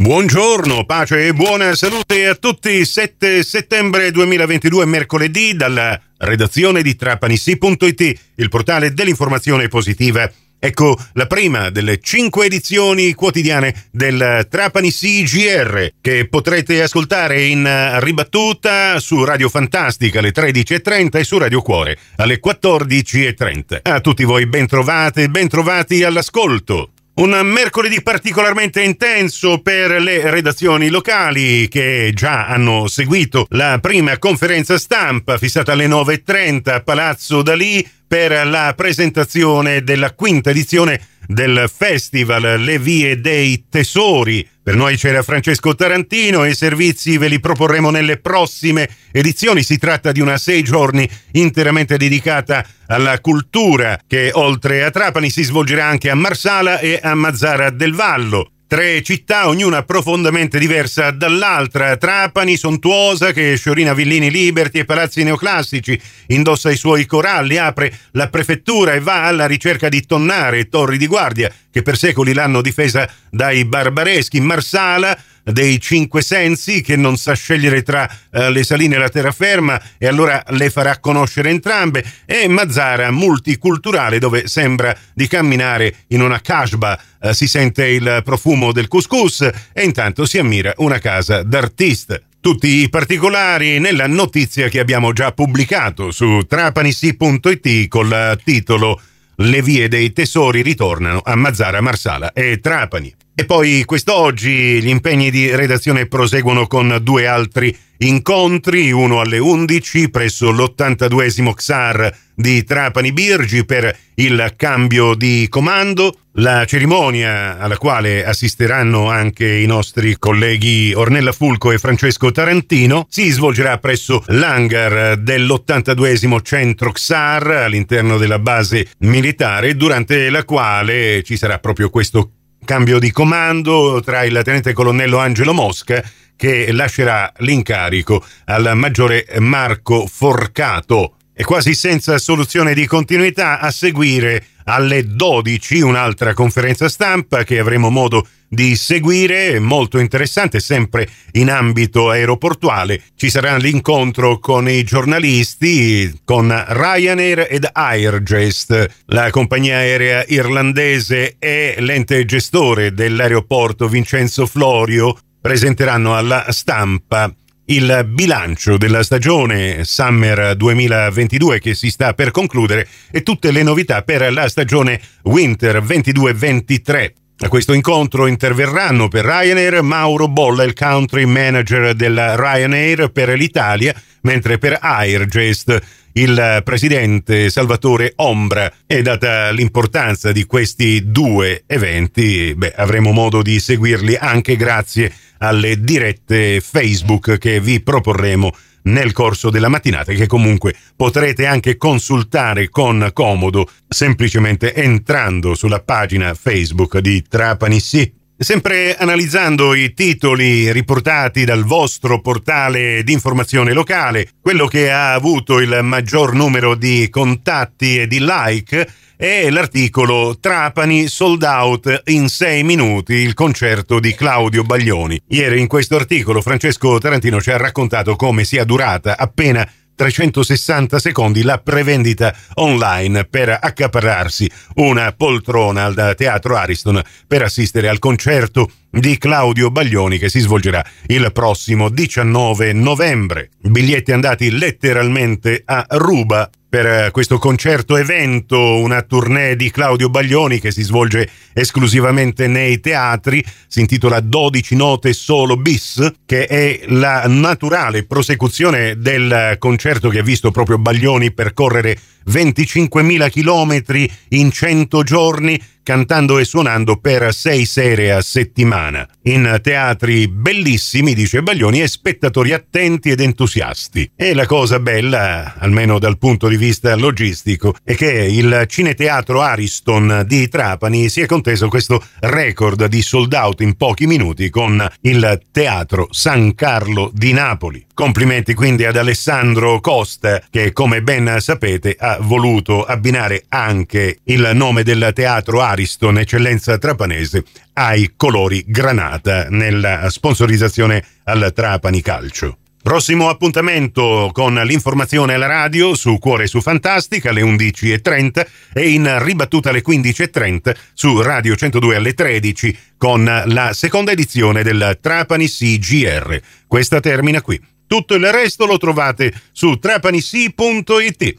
Buongiorno, pace e buona salute a tutti. 7 settembre 2022, mercoledì, dalla redazione di trapanissi.it, il portale dell'informazione positiva. Ecco la prima delle cinque edizioni quotidiane del Trapani CGR che potrete ascoltare in ribattuta su Radio Fantastica alle 13.30 e su Radio Cuore alle 14.30. A tutti voi ben trovate, ben trovati all'ascolto. Un mercoledì particolarmente intenso per le redazioni locali che già hanno seguito la prima conferenza stampa fissata alle 9.30 a Palazzo Dalì per la presentazione della quinta edizione del festival Le Vie dei Tesori. Per noi c'era Francesco Tarantino e i servizi ve li proporremo nelle prossime edizioni. Si tratta di una sei giorni interamente dedicata alla cultura che oltre a Trapani si svolgerà anche a Marsala e a Mazzara del Vallo. Tre città, ognuna profondamente diversa dall'altra. Trapani, sontuosa, che sciorina villini liberti e palazzi neoclassici, indossa i suoi coralli, apre la prefettura e va alla ricerca di tonnare e torri di guardia, che per secoli l'hanno difesa dai barbareschi. Marsala, dei cinque sensi che non sa scegliere tra uh, le saline e la terraferma e allora le farà conoscere entrambe. E Mazzara multiculturale dove sembra di camminare in una casba uh, si sente il profumo del couscous e intanto si ammira una casa d'artista. Tutti i particolari nella notizia che abbiamo già pubblicato su trapanissi.it col titolo Le vie dei tesori ritornano a Mazzara, Marsala e Trapani. E poi quest'oggi gli impegni di redazione proseguono con due altri incontri, uno alle 11 presso l'82esimo XAR di Trapani Birgi per il cambio di comando, la cerimonia alla quale assisteranno anche i nostri colleghi Ornella Fulco e Francesco Tarantino si svolgerà presso l'hangar dell'82esimo centro XAR all'interno della base militare durante la quale ci sarà proprio questo cambio di comando tra il tenente colonnello Angelo Mosca che lascerà l'incarico al maggiore Marco Forcato. E quasi senza soluzione di continuità a seguire alle 12 un'altra conferenza stampa che avremo modo di seguire, molto interessante, sempre in ambito aeroportuale. Ci sarà l'incontro con i giornalisti, con Ryanair ed Airgest, la compagnia aerea irlandese e l'ente gestore dell'aeroporto Vincenzo Florio presenteranno alla stampa il bilancio della stagione Summer 2022 che si sta per concludere e tutte le novità per la stagione Winter 22-23. A questo incontro interverranno per Ryanair Mauro Bolla, il country manager della Ryanair per l'Italia, mentre per Airgest il presidente Salvatore Ombra e data l'importanza di questi due eventi, beh, avremo modo di seguirli anche grazie alle dirette Facebook che vi proporremo nel corso della mattinata che comunque potrete anche consultare con comodo semplicemente entrando sulla pagina Facebook di Trapani Sì. Sempre analizzando i titoli riportati dal vostro portale di informazione locale, quello che ha avuto il maggior numero di contatti e di like è l'articolo Trapani sold out in sei minuti il concerto di Claudio Baglioni. Ieri in questo articolo Francesco Tarantino ci ha raccontato come sia durata appena 360 secondi la prevendita online per accaparrarsi una poltrona al Teatro Ariston per assistere al concerto di Claudio Baglioni che si svolgerà il prossimo 19 novembre. Biglietti andati letteralmente a ruba per eh, questo concerto evento, una tournée di Claudio Baglioni che si svolge esclusivamente nei teatri, si intitola 12 note solo bis, che è la naturale prosecuzione del concerto che ha visto proprio Baglioni percorrere 25.000 chilometri in 100 giorni cantando e suonando per sei sere a settimana, in teatri bellissimi, dice Baglioni, e spettatori attenti ed entusiasti. E la cosa bella, almeno dal punto di vista logistico, è che il Cineteatro Ariston di Trapani si è conteso questo record di sold out in pochi minuti con il Teatro San Carlo di Napoli. Complimenti quindi ad Alessandro Costa che come ben sapete ha voluto abbinare anche il nome del teatro Ariston Ariston, eccellenza trapanese, ai colori granata nella sponsorizzazione al Trapani Calcio. Prossimo appuntamento con l'informazione alla radio su Cuore su Fantastica alle 11.30 e in ribattuta alle 15.30 su Radio 102 alle 13 con la seconda edizione del Trapani CGR. Questa termina qui. Tutto il resto lo trovate su trapanisi.it.